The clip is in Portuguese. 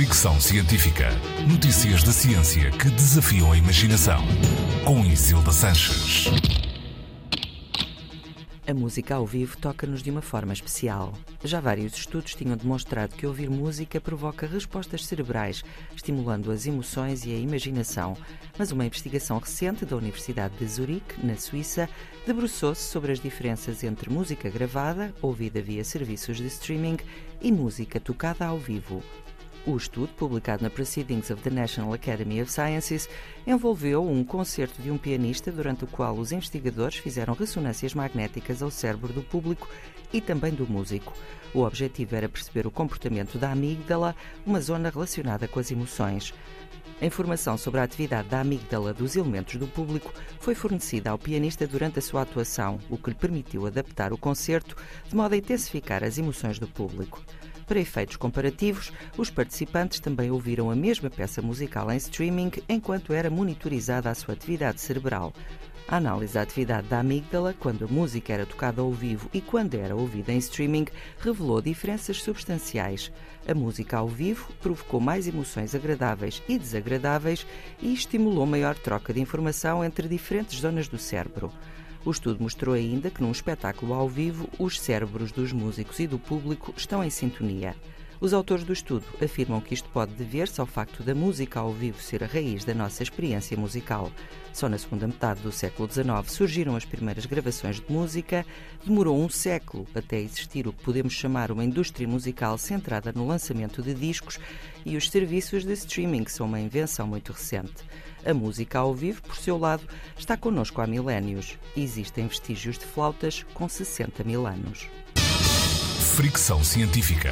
Fricção Científica. Notícias da ciência que desafiam a imaginação. Com Isilda Sanches. A música ao vivo toca-nos de uma forma especial. Já vários estudos tinham demonstrado que ouvir música provoca respostas cerebrais, estimulando as emoções e a imaginação. Mas uma investigação recente da Universidade de Zurique, na Suíça, debruçou-se sobre as diferenças entre música gravada, ouvida via serviços de streaming, e música tocada ao vivo. O estudo, publicado na Proceedings of the National Academy of Sciences, envolveu um concerto de um pianista durante o qual os investigadores fizeram ressonâncias magnéticas ao cérebro do público e também do músico. O objetivo era perceber o comportamento da amígdala, uma zona relacionada com as emoções. A informação sobre a atividade da amígdala dos elementos do público foi fornecida ao pianista durante a sua atuação, o que lhe permitiu adaptar o concerto de modo a intensificar as emoções do público. Para efeitos comparativos, os participantes também ouviram a mesma peça musical em streaming enquanto era monitorizada a sua atividade cerebral. A análise da atividade da amígdala, quando a música era tocada ao vivo e quando era ouvida em streaming, revelou diferenças substanciais. A música ao vivo provocou mais emoções agradáveis e desagradáveis e estimulou maior troca de informação entre diferentes zonas do cérebro. O estudo mostrou ainda que num espetáculo ao vivo, os cérebros dos músicos e do público estão em sintonia. Os autores do estudo afirmam que isto pode dever-se ao facto da música ao vivo ser a raiz da nossa experiência musical. Só na segunda metade do século XIX surgiram as primeiras gravações de música, demorou um século até existir o que podemos chamar uma indústria musical centrada no lançamento de discos e os serviços de streaming são uma invenção muito recente. A música ao vivo, por seu lado, está connosco há milénios. Existem vestígios de flautas com 60 mil anos. Fricção científica.